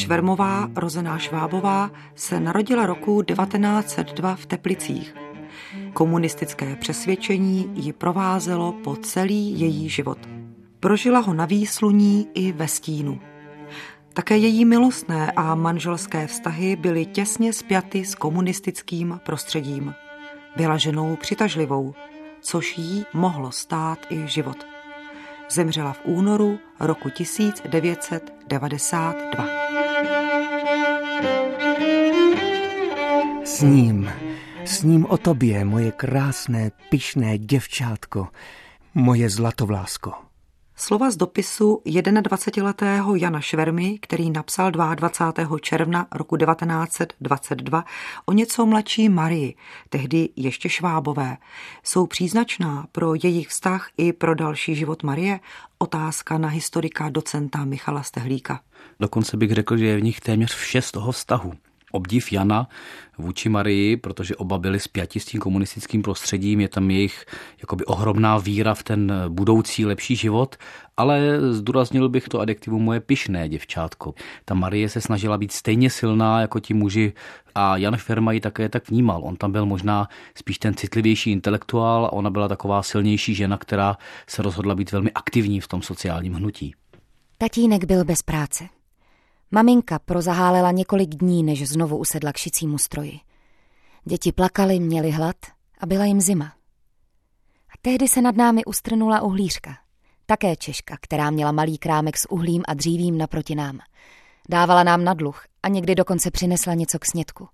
Švermová, rozená Švábová, se narodila roku 1902 v Teplicích. Komunistické přesvědčení ji provázelo po celý její život. Prožila ho na výsluní i ve stínu. Také její milostné a manželské vztahy byly těsně spjaty s komunistickým prostředím. Byla ženou přitažlivou, což jí mohlo stát i život. Zemřela v únoru roku 1992. S ním, s ním o tobě, moje krásné, pyšné děvčátko, moje zlatovlásko. Slova z dopisu 21-letého Jana Švermy, který napsal 22. června roku 1922 o něco mladší Marii, tehdy ještě švábové, jsou příznačná pro jejich vztah i pro další život Marie? Otázka na historika docenta Michala Stehlíka. Dokonce bych řekl, že je v nich téměř vše z toho vztahu obdiv Jana vůči Marii, protože oba byli spjati s tím komunistickým prostředím, je tam jejich jakoby ohromná víra v ten budoucí lepší život, ale zdůraznil bych to adjektivu moje pyšné děvčátko. Ta Marie se snažila být stejně silná jako ti muži a Jan Ferma ji také tak vnímal. On tam byl možná spíš ten citlivější intelektuál a ona byla taková silnější žena, která se rozhodla být velmi aktivní v tom sociálním hnutí. Tatínek byl bez práce. Maminka prozahálela několik dní, než znovu usedla k šicímu stroji. Děti plakaly, měly hlad a byla jim zima. A tehdy se nad námi ustrnula uhlířka. Také Češka, která měla malý krámek s uhlím a dřívím naproti nám. Dávala nám na dluh a někdy dokonce přinesla něco k snědku.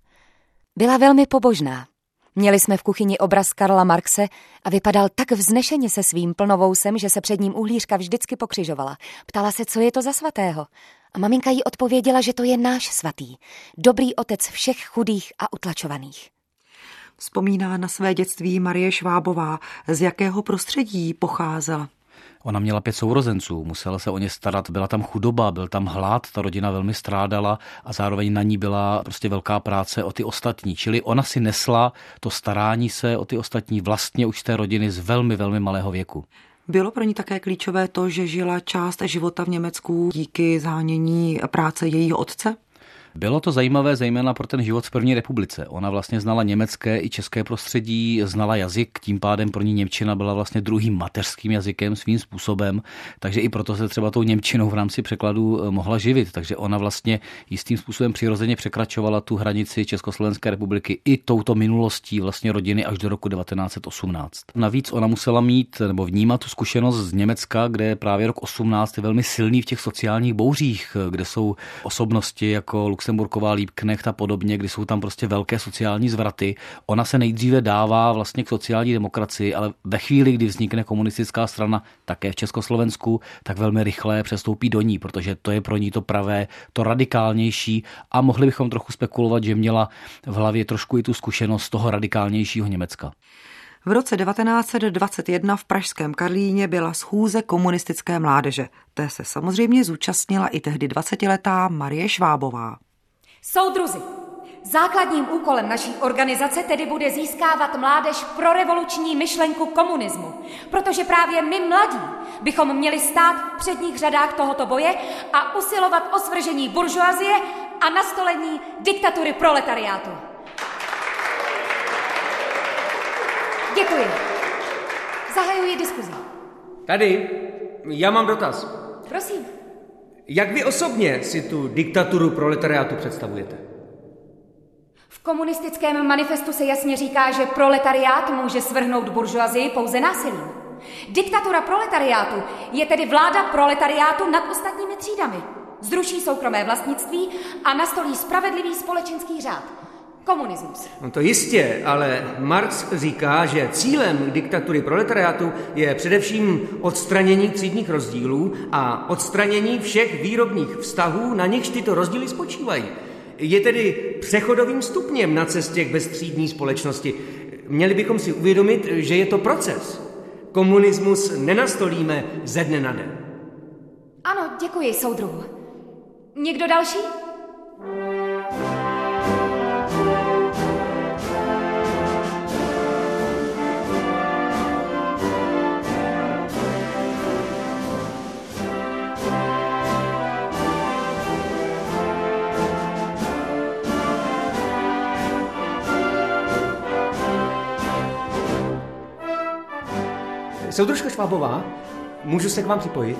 Byla velmi pobožná. Měli jsme v kuchyni obraz Karla Marxe a vypadal tak vznešeně se svým plnovousem, že se před ním uhlířka vždycky pokřižovala. Ptala se, co je to za svatého. A maminka jí odpověděla, že to je náš svatý, dobrý otec všech chudých a utlačovaných. Vzpomíná na své dětství Marie Švábová, z jakého prostředí pocházela. Ona měla pět sourozenců, musela se o ně starat, byla tam chudoba, byl tam hlad, ta rodina velmi strádala a zároveň na ní byla prostě velká práce o ty ostatní. Čili ona si nesla to starání se o ty ostatní vlastně už z té rodiny z velmi, velmi malého věku. Bylo pro ní také klíčové to, že žila část života v Německu díky zánění práce jejího otce? Bylo to zajímavé zejména pro ten život v první republice. Ona vlastně znala německé i české prostředí, znala jazyk, tím pádem pro ní Němčina byla vlastně druhým mateřským jazykem svým způsobem, takže i proto se třeba tou Němčinou v rámci překladu eh, mohla živit. Takže ona vlastně jistým způsobem přirozeně překračovala tu hranici Československé republiky i touto minulostí vlastně rodiny až do roku 1918. Navíc ona musela mít nebo vnímat tu zkušenost z Německa, kde právě rok 18 je velmi silný v těch sociálních bouřích, kde jsou osobnosti jako Lux Luxemburková, Liebknecht a podobně, kdy jsou tam prostě velké sociální zvraty. Ona se nejdříve dává vlastně k sociální demokracii, ale ve chvíli, kdy vznikne komunistická strana také v Československu, tak velmi rychle přestoupí do ní, protože to je pro ní to pravé, to radikálnější a mohli bychom trochu spekulovat, že měla v hlavě trošku i tu zkušenost toho radikálnějšího Německa. V roce 1921 v Pražském Karlíně byla schůze komunistické mládeže. Té se samozřejmě zúčastnila i tehdy 20-letá Marie Švábová. Soudruzi, základním úkolem naší organizace tedy bude získávat mládež pro revoluční myšlenku komunismu, protože právě my mladí bychom měli stát v předních řadách tohoto boje a usilovat o svržení buržoazie a nastolení diktatury proletariátu. Děkuji. Zahajuji diskuzi. Tady, já mám dotaz. Prosím. Jak vy osobně si tu diktaturu proletariátu představujete? V komunistickém manifestu se jasně říká, že proletariát může svrhnout buržoazii pouze násilím. Diktatura proletariátu je tedy vláda proletariátu nad ostatními třídami. Zruší soukromé vlastnictví a nastolí spravedlivý společenský řád komunismus. No to jistě, ale Marx říká, že cílem diktatury proletariátu je především odstranění třídních rozdílů a odstranění všech výrobních vztahů, na nichž tyto rozdíly spočívají. Je tedy přechodovým stupněm na cestě k bezstřídní společnosti. Měli bychom si uvědomit, že je to proces. Komunismus nenastolíme ze dne na den. Ano, děkuji, soudruhu. Někdo další? Soudružko Švábová, můžu se k vám připojit?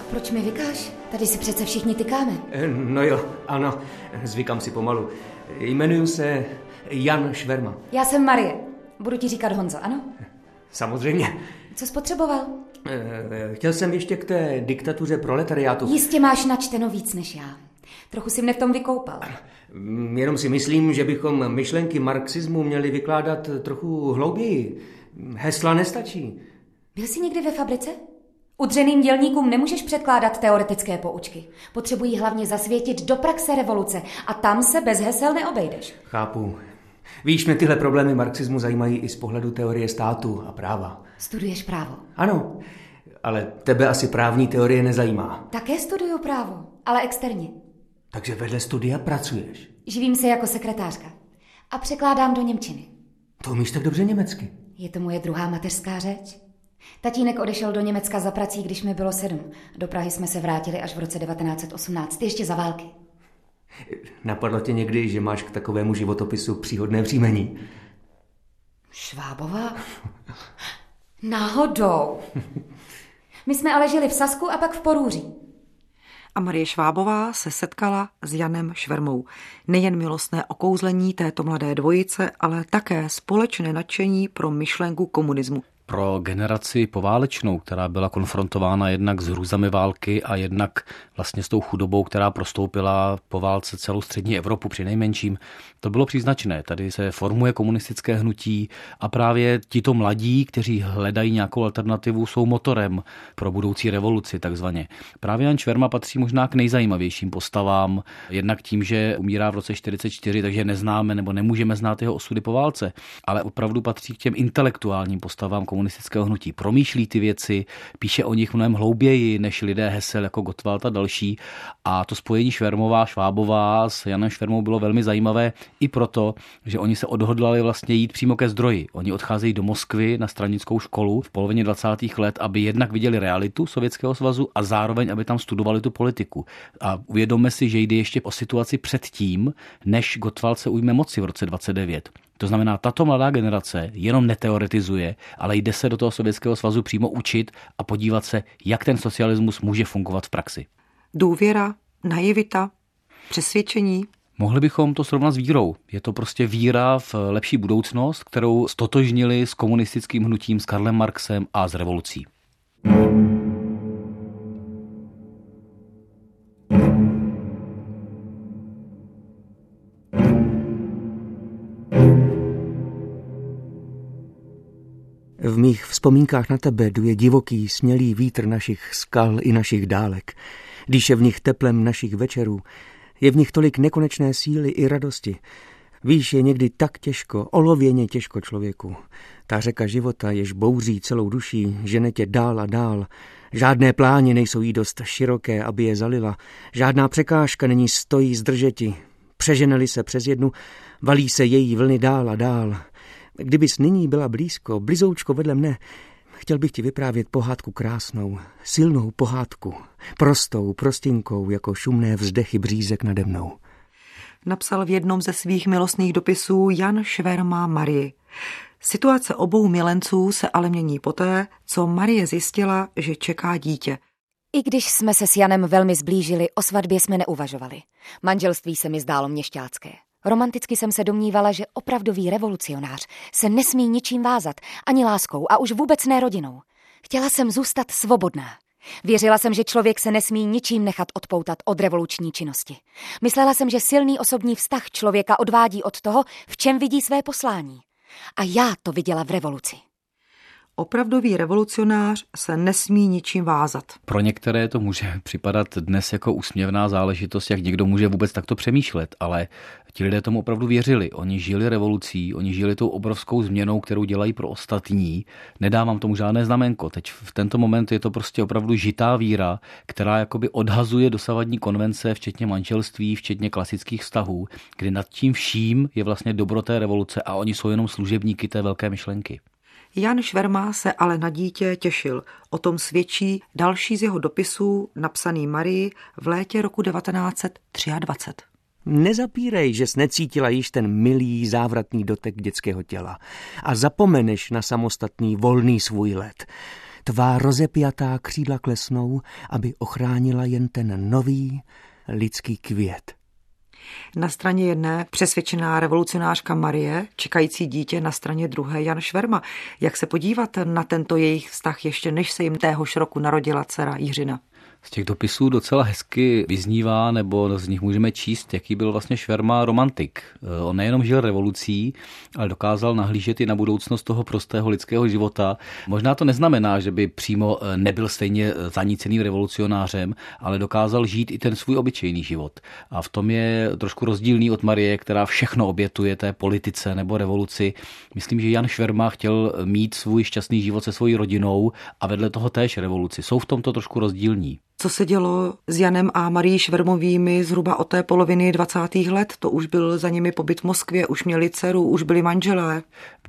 A proč mi vykáš? Tady si přece všichni tykáme. Eh, No jo, ano, zvykám si pomalu. Jmenuji se Jan Šverma. Já jsem Marie. Budu ti říkat Honzo, ano? Samozřejmě. Co spotřeboval? Eh, Chtěl jsem ještě k té diktatuře proletariátu. Jistě máš načteno víc než já. Trochu si mne v tom vykoupal. Mm, Jenom si myslím, že bychom myšlenky marxismu měli vykládat trochu hlouběji. Hesla nestačí. Byl jsi někdy ve fabrice? Udřeným dělníkům nemůžeš předkládat teoretické poučky. Potřebují hlavně zasvětit do praxe revoluce a tam se bez hesel neobejdeš. Chápu. Víš, mě tyhle problémy marxismu zajímají i z pohledu teorie státu a práva. Studuješ právo. Ano, ale tebe asi právní teorie nezajímá. Také studuju právo, ale externě. Takže vedle studia pracuješ. Živím se jako sekretářka a překládám do Němčiny. To umíš tak dobře německy. Je to moje druhá mateřská řeč. Tatínek odešel do Německa za prací, když mi bylo sedm. Do Prahy jsme se vrátili až v roce 1918, ještě za války. Napadlo tě někdy, že máš k takovému životopisu příhodné příjmení? Švábová? Náhodou. My jsme ale žili v Sasku a pak v Porůří. A Marie Švábová se setkala s Janem Švermou. Nejen milostné okouzlení této mladé dvojice, ale také společné nadšení pro myšlenku komunismu. Pro generaci poválečnou, která byla konfrontována jednak s hrůzami války a jednak vlastně s tou chudobou, která prostoupila po válce celou střední Evropu při nejmenším, to bylo příznačné. Tady se formuje komunistické hnutí a právě tito mladí, kteří hledají nějakou alternativu, jsou motorem pro budoucí revoluci takzvaně. Právě Jan Šverma patří možná k nejzajímavějším postavám, jednak tím, že umírá v roce 44, takže neznáme nebo nemůžeme znát jeho osudy po válce, ale opravdu patří k těm intelektuálním postavám komunistického hnutí. Promýšlí ty věci, píše o nich mnohem hlouběji než lidé Hesel jako Gottwald a další. A to spojení Švermová, Švábová s Janem Švermou bylo velmi zajímavé i proto, že oni se odhodlali vlastně jít přímo ke zdroji. Oni odcházejí do Moskvy na stranickou školu v polovině 20. let, aby jednak viděli realitu Sovětského svazu a zároveň, aby tam studovali tu politiku. A uvědomme si, že jde ještě o situaci předtím, než Gottwald se ujme moci v roce 29. To znamená, tato mladá generace jenom neteoretizuje, ale jde se do toho Sovětského svazu přímo učit a podívat se, jak ten socialismus může fungovat v praxi. Důvěra, naivita, přesvědčení. Mohli bychom to srovnat s vírou. Je to prostě víra v lepší budoucnost, kterou stotožnili s komunistickým hnutím, s Karlem Marxem a s revolucí. V mých vzpomínkách na tebe duje divoký, smělý vítr našich skal i našich dálek. Dýše v nich teplem našich večerů. Je v nich tolik nekonečné síly i radosti. Víš, je někdy tak těžko, olověně těžko člověku. Ta řeka života, jež bouří celou duší, žene tě dál a dál. Žádné pláně nejsou jí dost široké, aby je zalila. Žádná překážka není stojí zdržeti. Přeženeli se přes jednu, valí se její vlny dál a dál. Kdybys nyní byla blízko, blizoučko vedle mne, chtěl bych ti vyprávět pohádku krásnou, silnou pohádku, prostou, prostinkou, jako šumné vzdechy břízek nade mnou. Napsal v jednom ze svých milostných dopisů Jan Šverma Marii. Situace obou milenců se ale mění poté, co Marie zjistila, že čeká dítě. I když jsme se s Janem velmi zblížili, o svatbě jsme neuvažovali. Manželství se mi zdálo měšťácké. Romanticky jsem se domnívala, že opravdový revolucionář se nesmí ničím vázat, ani láskou a už vůbec ne rodinou. Chtěla jsem zůstat svobodná. Věřila jsem, že člověk se nesmí ničím nechat odpoutat od revoluční činnosti. Myslela jsem, že silný osobní vztah člověka odvádí od toho, v čem vidí své poslání. A já to viděla v revoluci. Opravdový revolucionář se nesmí ničím vázat. Pro některé to může připadat dnes jako úsměvná záležitost, jak někdo může vůbec takto přemýšlet, ale ti lidé tomu opravdu věřili. Oni žili revolucí, oni žili tou obrovskou změnou, kterou dělají pro ostatní. Nedávám tomu žádné znamenko. Teď v tento moment je to prostě opravdu žitá víra, která jakoby odhazuje dosavadní konvence, včetně manželství, včetně klasických vztahů, kdy nad tím vším je vlastně dobro té revoluce a oni jsou jenom služebníky té velké myšlenky. Jan Šverma se ale na dítě těšil. O tom svědčí další z jeho dopisů napsaný Marii v létě roku 1923. Nezapírej, že jsi necítila již ten milý závratný dotek dětského těla a zapomeneš na samostatný volný svůj let. tvá rozepjatá křídla klesnou, aby ochránila jen ten nový lidský květ. Na straně jedné přesvědčená revolucionářka Marie, čekající dítě na straně druhé Jan Šverma. Jak se podívat na tento jejich vztah ještě než se jim téhož roku narodila dcera Jiřina? Z těch dopisů docela hezky vyznívá, nebo z nich můžeme číst, jaký byl vlastně Šverma romantik. Eh, on nejenom žil revolucí, ale dokázal nahlížet i na budoucnost toho prostého lidského života. Možná to neznamená, že by přímo eh, nebyl stejně eh, zaníceným revolucionářem, ale dokázal žít i ten svůj obyčejný život. A v tom je trošku rozdílný od Marie, která všechno obětuje té politice nebo revoluci. Myslím, že Jan Šverma chtěl mít svůj šťastný život se svojí rodinou a vedle toho též revoluci. Jsou v tomto trošku rozdílní. Co se dělo s Janem a Marí Švermovými zhruba od té poloviny 20. let? To už byl za nimi pobyt v Moskvě, už měli dceru, už byli manželé.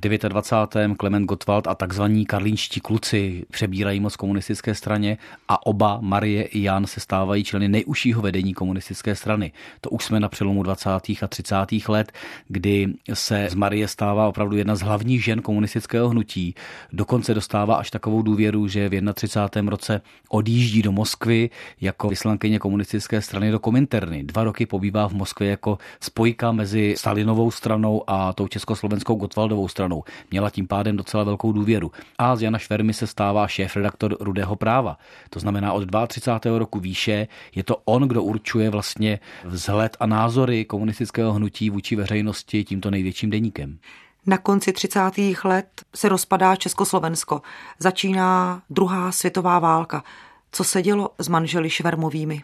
V 29. Klement Gottwald a takzvaní karlínští kluci přebírají moc komunistické straně a oba, Marie i Jan, se stávají členy nejužšího vedení komunistické strany. To už jsme na přelomu 20. a 30. let, kdy se z Marie stává opravdu jedna z hlavních žen komunistického hnutí. Dokonce dostává až takovou důvěru, že v 31. roce odjíždí do Moskvy jako vyslankyně komunistické strany do Kominterny. Dva roky pobývá v Moskvě jako spojka mezi Stalinovou stranou a tou československou Gottwaldovou stranou. Měla tím pádem docela velkou důvěru. A z Jana Švermy se stává šéf-redaktor Rudého práva. To znamená od 32. roku výše je to on, kdo určuje vlastně vzhled a názory komunistického hnutí vůči veřejnosti tímto největším deníkem. Na konci 30. let se rozpadá Československo. Začíná druhá světová válka. Co se dělo s manželi Švermovými?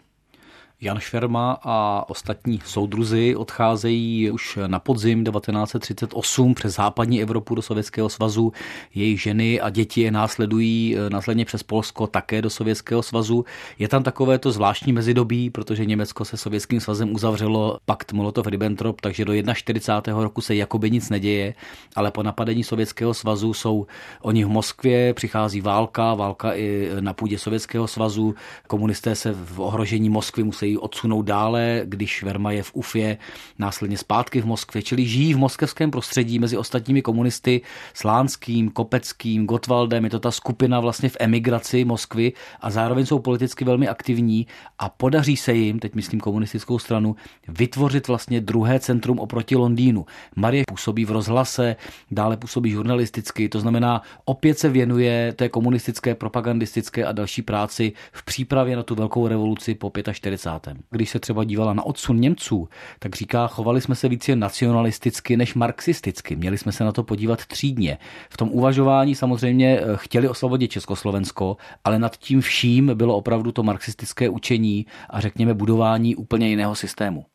Jan Šverma a ostatní soudruzi odcházejí už na podzim 1938 přes západní Evropu do Sovětského svazu. Jejich ženy a děti je následují eh, následně přes Polsko také do Sovětského svazu. Je tam takové to zvláštní mezidobí, protože Německo se Sovětským svazem uzavřelo pakt Molotov-Ribbentrop, takže do 41. roku se jakoby nic neděje, ale po napadení Sovětského svazu jsou oni v Moskvě, přichází válka, válka i na půdě Sovětského svazu, komunisté se v ohrožení Moskvy musí ji odsunout dále, když Verma je v Ufě, následně zpátky v Moskvě, čili žijí v moskevském prostředí mezi ostatními komunisty, Slánským, Kopeckým, Gotwaldem, je to ta skupina vlastně v emigraci Moskvy a zároveň jsou politicky velmi aktivní a podaří se jim, teď myslím komunistickou stranu, vytvořit vlastně druhé centrum oproti Londýnu. Marie působí v rozhlase, dále působí žurnalisticky, to znamená opět se věnuje té komunistické, propagandistické a další práci v přípravě na tu velkou revoluci po 45 státem. Když se třeba dívala na odsun Němců, tak říká, chovali jsme se více nacionalisticky než marxisticky. Měli jsme se na to podívat třídně. V tom uvažování samozřejmě eh, chtěli osvobodit Československo, ale nad tím vším bylo opravdu to marxistické učení a řekněme budování úplně jiného systému.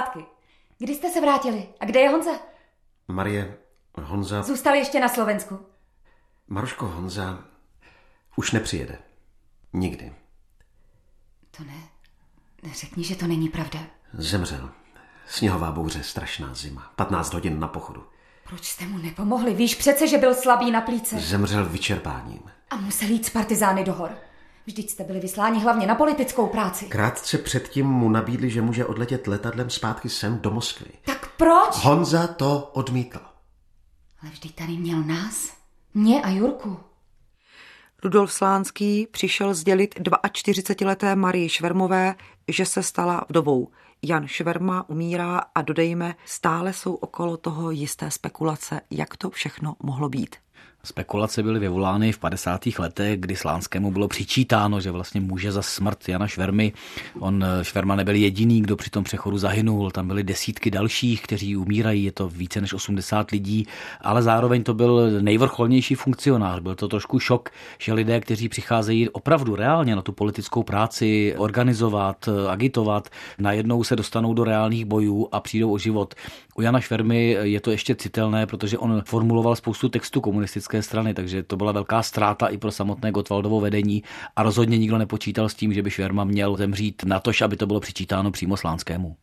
Zpátky. Kdy jste se vrátili? A kde je Honza? Marie, Honza... Zůstal ještě na Slovensku. Maruško, Honza už nepřijede. Nikdy. To ne. Neřekni, že to není pravda. Zemřel. Sněhová bouře, strašná zima. 15 hodin na pochodu. Proč jste mu nepomohli? Víš přece, že byl slabý na plíce. Zemřel vyčerpáním. A musel jít s partizány do hor. Vždyť jste byli vysláni hlavně na politickou práci. Krátce předtím mu nabídli, že může odletět letadlem zpátky sem do Moskvy. Tak proč? Honza to odmítl. Ale vždyť tady měl nás. Mě a Jurku. Rudolf Slánský přišel sdělit 42-leté Marii Švermové, že se stala vdovou. Jan Šverma umírá a dodejme, stále jsou okolo toho jisté spekulace, jak to všechno mohlo být. Spekulace byly vyvolány v 50. letech, kdy Slánskému bylo přičítáno, že vlastně může za smrt Jana Švermy. On eh, Šverma nebyl jediný, kdo při tom přechodu zahynul. Tam byly desítky dalších, kteří umírají, je to více než 80 lidí, ale zároveň to byl nejvrcholnější funkcionář. Byl to trošku šok, že lidé, kteří přicházejí opravdu reálně na tu politickou práci, organizovat, agitovat, najednou se dostanou do reálných bojů a přijdou o život. U Jana Švermy je to ještě citelné, protože on formuloval spoustu textů komunistických komunistické strany, takže to byla velká ztráta i pro samotné Gotwaldovo vedení a rozhodně nikdo nepočítal s tím, že by Šverma měl zemřít na to, aby to bylo přičítáno přímo Slánskému.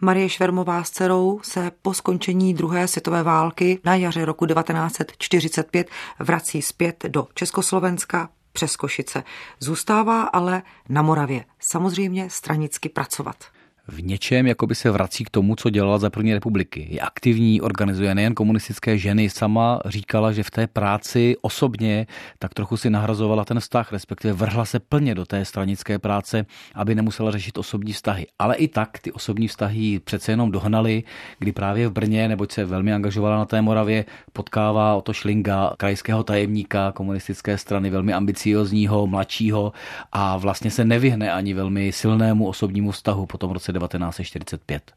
Marie Švermová s dcerou se po skončení druhé světové války na jaře roku 1945 vrací zpět do Československa přes Košice. Zůstává ale na Moravě, samozřejmě stranicky pracovat v něčem jakoby se vrací k tomu, co dělala za první republiky. Je aktivní, organizuje nejen komunistické ženy, sama říkala, že v té práci osobně tak trochu si nahrazovala ten vztah, respektive vrhla se plně do té stranické práce, aby nemusela řešit osobní vztahy. Ale i tak ty osobní vztahy přece jenom dohnaly, kdy právě v Brně, neboť se velmi angažovala na té Moravě, potkává o to Šlinga, krajského tajemníka komunistické strany, velmi ambiciozního, mladšího a vlastně se nevyhne ani velmi silnému osobnímu vztahu po tom roce 1945.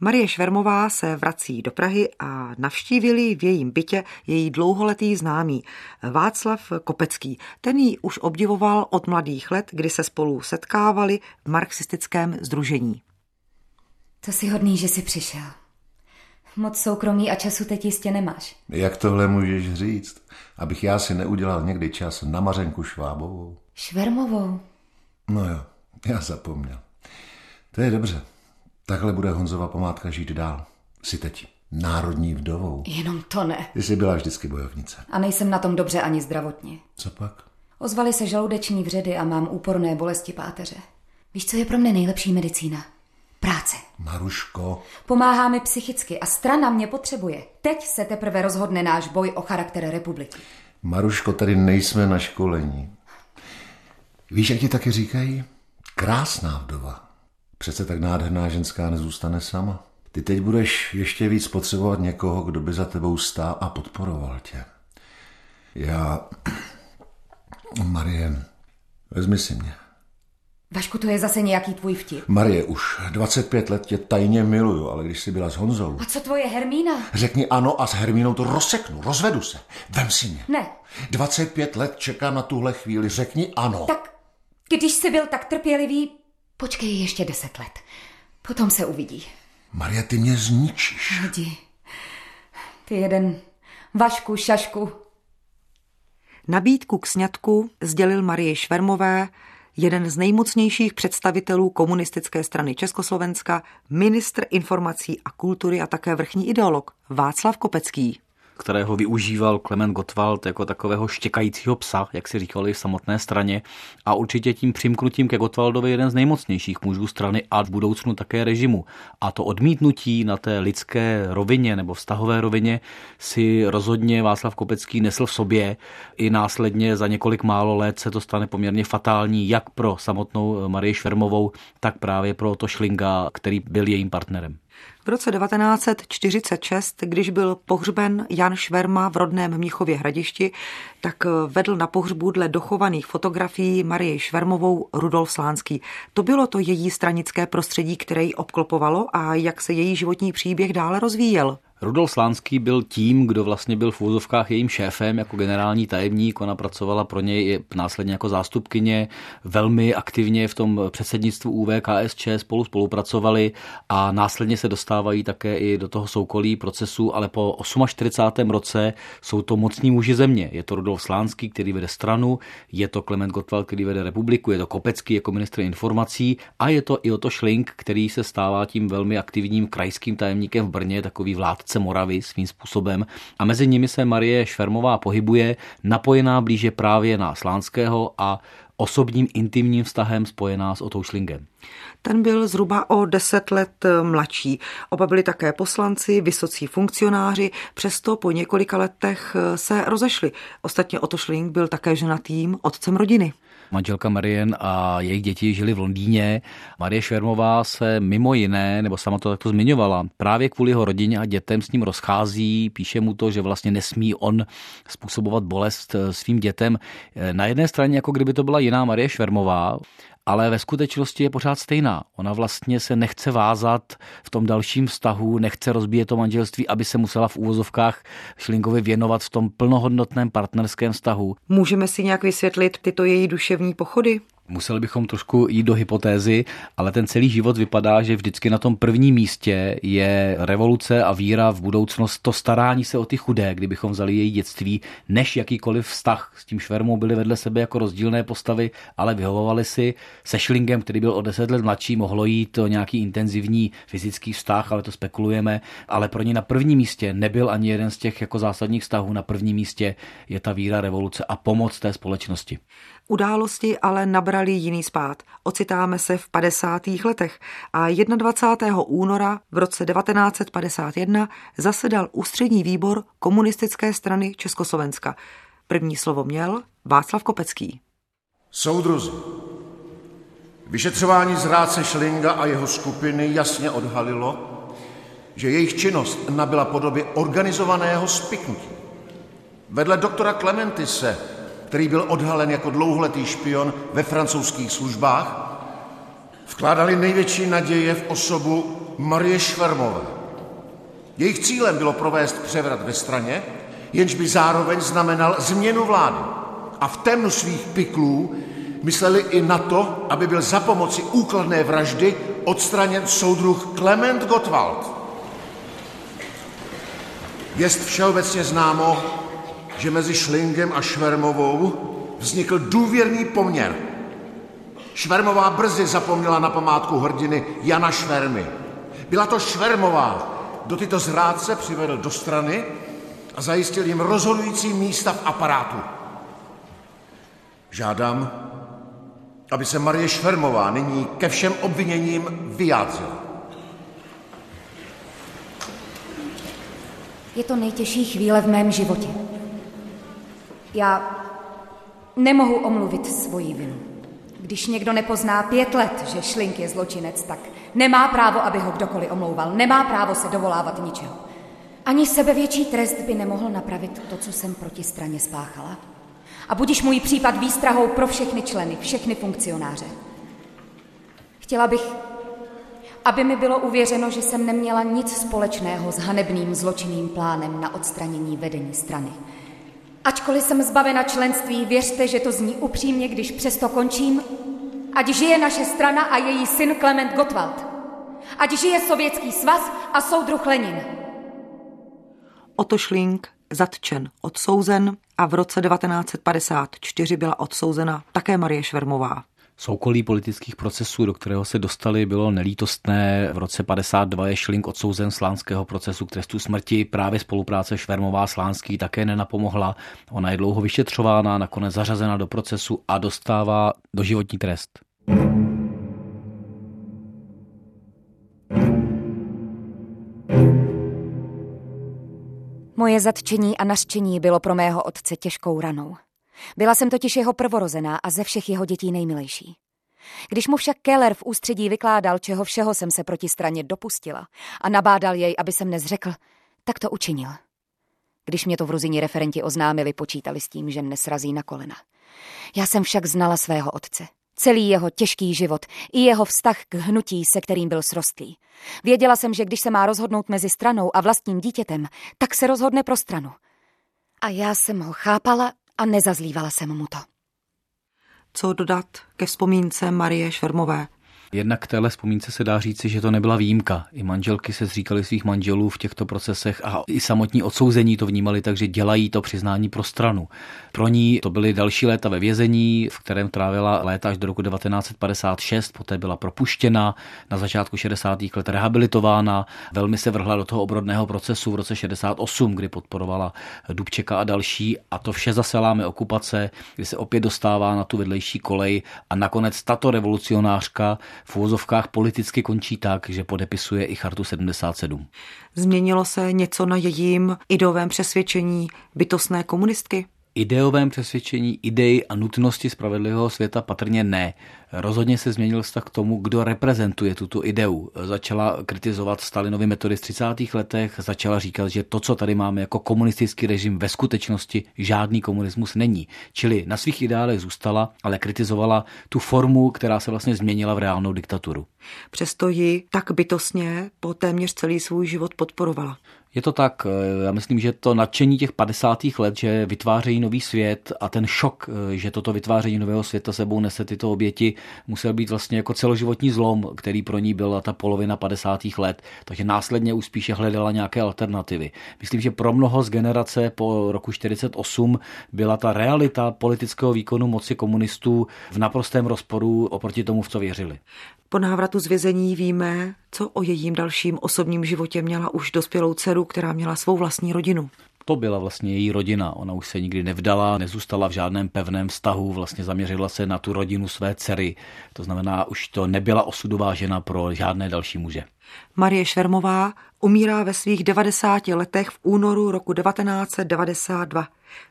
Marie Švermová se vrací do Prahy a navštívili v jejím bytě její dlouholetý známý Václav Kopecký. Ten ji už obdivoval od mladých let, kdy se spolu setkávali v marxistickém združení. To si hodný, že jsi přišel. Moc soukromí a času teď jistě nemáš. Jak tohle můžeš říct? Abych já si neudělal někdy čas na Mařenku Švábovou. Švermovou? No jo, já zapomněl. To je dobře. Takhle bude Honzova památka žít dál. Si teď národní vdovou. Jenom to ne. Ty jsi byla vždycky bojovnice. A nejsem na tom dobře ani zdravotně. Co pak? Ozvaly se žaludeční vředy a mám úporné bolesti páteře. Víš, co je pro mě nejlepší medicína? Práce. Maruško. Pomáhá mi psychicky a strana mě potřebuje. Teď se teprve rozhodne náš boj o charakter republiky. Maruško, tady nejsme na školení. Víš, jak ti taky říkají? Krásná vdova. Přece tak nádherná ženská nezůstane sama. Ty teď budeš ještě víc potřebovat někoho, kdo by za tebou stál a podporoval tě. Já... Marie, vezmi si mě. Vašku, to je zase nějaký tvůj vtip. Marie, už 25 let tě tajně miluju, ale když jsi byla s Honzou... A co tvoje Hermína? Řekni ano a s Hermínou to rozseknu, rozvedu se. Vem si mě. Ne. 25 let čekám na tuhle chvíli, řekni ano. Tak, když jsi byl tak trpělivý, Počkej ještě deset let. Potom se uvidí. Maria, ty mě zničíš. Jdi. Ty jeden vašku, šašku. Nabídku k sňatku sdělil Marie Švermové, jeden z nejmocnějších představitelů komunistické strany Československa, ministr informací a kultury a také vrchní ideolog Václav Kopecký kterého využíval Klement Gottwald jako takového štěkajícího psa, jak si říkali v samotné straně. A určitě tím přimknutím ke Gottwaldovi jeden z nejmocnějších mužů strany a v budoucnu také režimu. A to odmítnutí na té lidské rovině nebo vztahové rovině si rozhodně Václav Kopecký nesl v sobě. I následně za několik málo let se to stane poměrně fatální jak pro samotnou Marii Švermovou, tak právě pro to Šlinga, který byl jejím partnerem. V roce 1946, když byl pohřben Jan Šverma v rodném Mnichově hradišti, tak vedl na pohřbu dle dochovaných fotografií Marie Švermovou Rudolf Slánský. To bylo to její stranické prostředí, které ji obklopovalo a jak se její životní příběh dále rozvíjel. Rudolf Slánský byl tím, kdo vlastně byl v úzovkách jejím šéfem jako generální tajemník. Ona pracovala pro něj i následně jako zástupkyně, velmi aktivně v tom předsednictvu UVKSČ spolu spolupracovali a následně se dostávají také i do toho soukolí procesu, ale po 48. roce jsou to mocní muži země. Je to Rudolf Slánský, který vede stranu, je to Klement Gottwald, který vede republiku, je to Kopecký jako ministr informací a je to i Otto Schling, který se stává tím velmi aktivním krajským tajemníkem v Brně, takový vlád zástupce Moravy svým způsobem a mezi nimi se Marie Švermová pohybuje, napojená blíže právě na Slánského a osobním intimním vztahem spojená s Otou Šlingem. Ten byl zhruba o deset let mladší. Oba byli také poslanci, vysocí funkcionáři, přesto po několika letech se rozešli. Ostatně Otto Schling byl také ženatým otcem rodiny. Manželka Marien a jejich děti žili v Londýně. Marie Švermová se mimo jiné, nebo sama to takto zmiňovala, právě kvůli jeho rodině a dětem s ním rozchází. Píše mu to, že vlastně nesmí on způsobovat bolest svým dětem. Na jedné straně, jako kdyby to byla jiná Marie Švermová, ale ve skutečnosti je pořád stejná. Ona vlastně se nechce vázat v tom dalším vztahu, nechce rozbíjet to manželství, aby se musela v úvozovkách Šlinkovi věnovat v tom plnohodnotném partnerském vztahu. Můžeme si nějak vysvětlit tyto její duševní pochody? Museli bychom trošku jít do hypotézy, ale ten celý život vypadá, že vždycky na tom prvním místě je revoluce a víra v budoucnost, to starání se o ty chudé, kdybychom vzali její dětství, než jakýkoliv vztah. S tím švermou byli vedle sebe jako rozdílné postavy, ale vyhovovali si. Se Šlingem, který byl o deset let mladší, mohlo jít o nějaký intenzivní fyzický vztah, ale to spekulujeme. Ale pro ně na prvním místě nebyl ani jeden z těch jako zásadních vztahů. Na prvním místě je ta víra revoluce a pomoc té společnosti. Události ale nabrali jiný spát. Ocitáme se v 50. letech a 21. února v roce 1951 zasedal ústřední výbor komunistické strany Československa. První slovo měl Václav Kopecký. Soudruzi, vyšetřování zrádce Šlinga a jeho skupiny jasně odhalilo, že jejich činnost nabyla podoby organizovaného spiknutí. Vedle doktora Clementise který byl odhalen jako dlouholetý špion ve francouzských službách, vkládali největší naděje v osobu Marie Švermové. Jejich cílem bylo provést převrat ve straně, jenž by zároveň znamenal změnu vlády. A v temnu svých piklů mysleli i na to, aby byl za pomoci úkladné vraždy odstraněn soudruh Klement Gottwald. Jest všeobecně známo, že mezi Šlingem a Švermovou vznikl důvěrný poměr. Švermová brzy zapomněla na památku hrdiny Jana Švermy. Byla to Švermová, kdo tyto zrádce přivedl do strany a zajistil jim rozhodující místa v aparátu. Žádám, aby se Marie Švermová nyní ke všem obviněním vyjádřila. Je to nejtěžší chvíle v mém životě. Já nemohu omluvit svoji vinu. Když někdo nepozná pět let, že Šlink je zločinec, tak nemá právo, aby ho kdokoliv omlouval. Nemá právo se dovolávat ničeho. Ani sebevětší trest by nemohl napravit to, co jsem proti straně spáchala. A budíš můj případ výstrahou pro všechny členy, všechny funkcionáře. Chtěla bych, aby mi bylo uvěřeno, že jsem neměla nic společného s hanebným zločinným plánem na odstranění vedení strany. Ačkoliv jsem zbavena členství, věřte, že to zní upřímně, když přesto končím. Ať žije naše strana a její syn Klement Gottwald. Ať žije Sovětský svaz a soudruh Lenin. Otto Schling zatčen, odsouzen a v roce 1954 byla odsouzena také Marie Švermová. Soukolí politických procesů, do kterého se dostali, bylo nelítostné. V roce 52 je Šlink odsouzen slánského procesu k trestu smrti. Právě spolupráce Švermová Slánský také nenapomohla. Ona je dlouho vyšetřována, nakonec zařazena do procesu a dostává doživotní trest. Moje zatčení a naštění bylo pro mého otce těžkou ranou. Byla jsem totiž jeho prvorozená a ze všech jeho dětí nejmilejší. Když mu však Keller v ústředí vykládal, čeho všeho jsem se proti straně dopustila a nabádal jej, aby jsem nezřekl, tak to učinil. Když mě to v Ruzině referenti oznámili, počítali s tím, že mne srazí na kolena. Já jsem však znala svého otce. Celý jeho těžký život i jeho vztah k hnutí, se kterým byl srostlý. Věděla jsem, že když se má rozhodnout mezi stranou a vlastním dítětem, tak se rozhodne pro stranu. A já jsem ho chápala a nezazlívala jsem mu to. Co dodat ke vzpomínce Marie Švermové? Jednak k téhle vzpomínce se dá říci, že to nebyla výjimka. I manželky se zříkali svých manželů v těchto procesech a i samotní odsouzení to vnímali tak, že dělají to přiznání pro stranu. Pro ní to byly další léta ve vězení, v kterém trávila léta až do roku 1956, poté byla propuštěna, na začátku 60. let rehabilitována, velmi se vrhla do toho obrodného procesu v roce 68, kdy podporovala Dubčeka a další a to vše zase láme okupace, kdy se opět dostává na tu vedlejší kolej a nakonec tato revolucionářka v úvozovkách politicky končí tak, že podepisuje i chartu 77. Změnilo se něco na jejím ideovém přesvědčení bytostné komunistky? Ideovém přesvědčení, idei a nutnosti spravedlivého světa patrně ne. Rozhodně se změnil vztah k tomu, kdo reprezentuje tuto ideu. Začala kritizovat Stalinovy metody v 30. letech, začala říkat, že to, co tady máme jako komunistický režim, ve skutečnosti žádný komunismus není. Čili na svých ideálech zůstala, ale kritizovala tu formu, která se vlastně změnila v reálnou diktaturu. Přesto ji tak bytostně po téměř celý svůj život podporovala. Je to tak, eh, já myslím, že to nadšení těch 50. let, že vytvářejí nový svět a ten šok, eh, že toto vytváření nového světa sebou nese tyto oběti, musel být vlastně jako celoživotní zlom, který pro ní byla ta polovina 50. let. Takže následně už spíše hledala nějaké alternativy. Myslím, že pro mnoho z generace po roku 48 byla ta realita politického výkonu moci komunistů v naprostém rozporu oproti tomu, v co věřili. Po návratu z vězení víme, co o jejím dalším osobním životě měla už dospělou dceru, která měla svou vlastní rodinu. To byla vlastně její rodina. Ona už se nikdy nevdala, nezůstala v žádném pevném vztahu, vlastně zaměřila se na tu rodinu své dcery. To znamená, už to nebyla osudová žena pro žádné další muže. Marie Švermová umírá ve svých 90 letech v únoru roku 1992.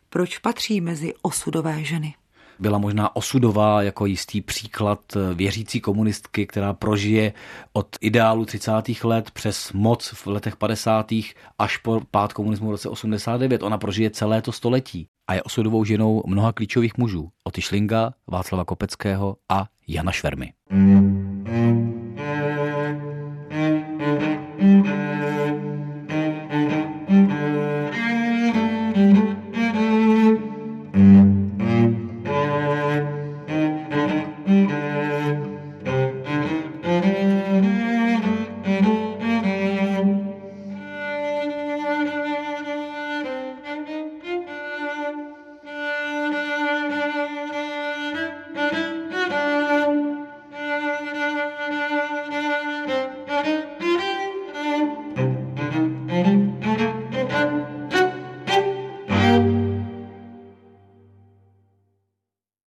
Proč patří mezi osudové ženy? Byla možná osudová jako jistý příklad věřící komunistky, která prožije od ideálu 30. let přes moc v letech 50. až po pád komunismu v roce 89. Ona prožije celé to století a je osudovou ženou mnoha klíčových mužů. Oty Šlinga, Václava Kopeckého a Jana Švermy. Mm.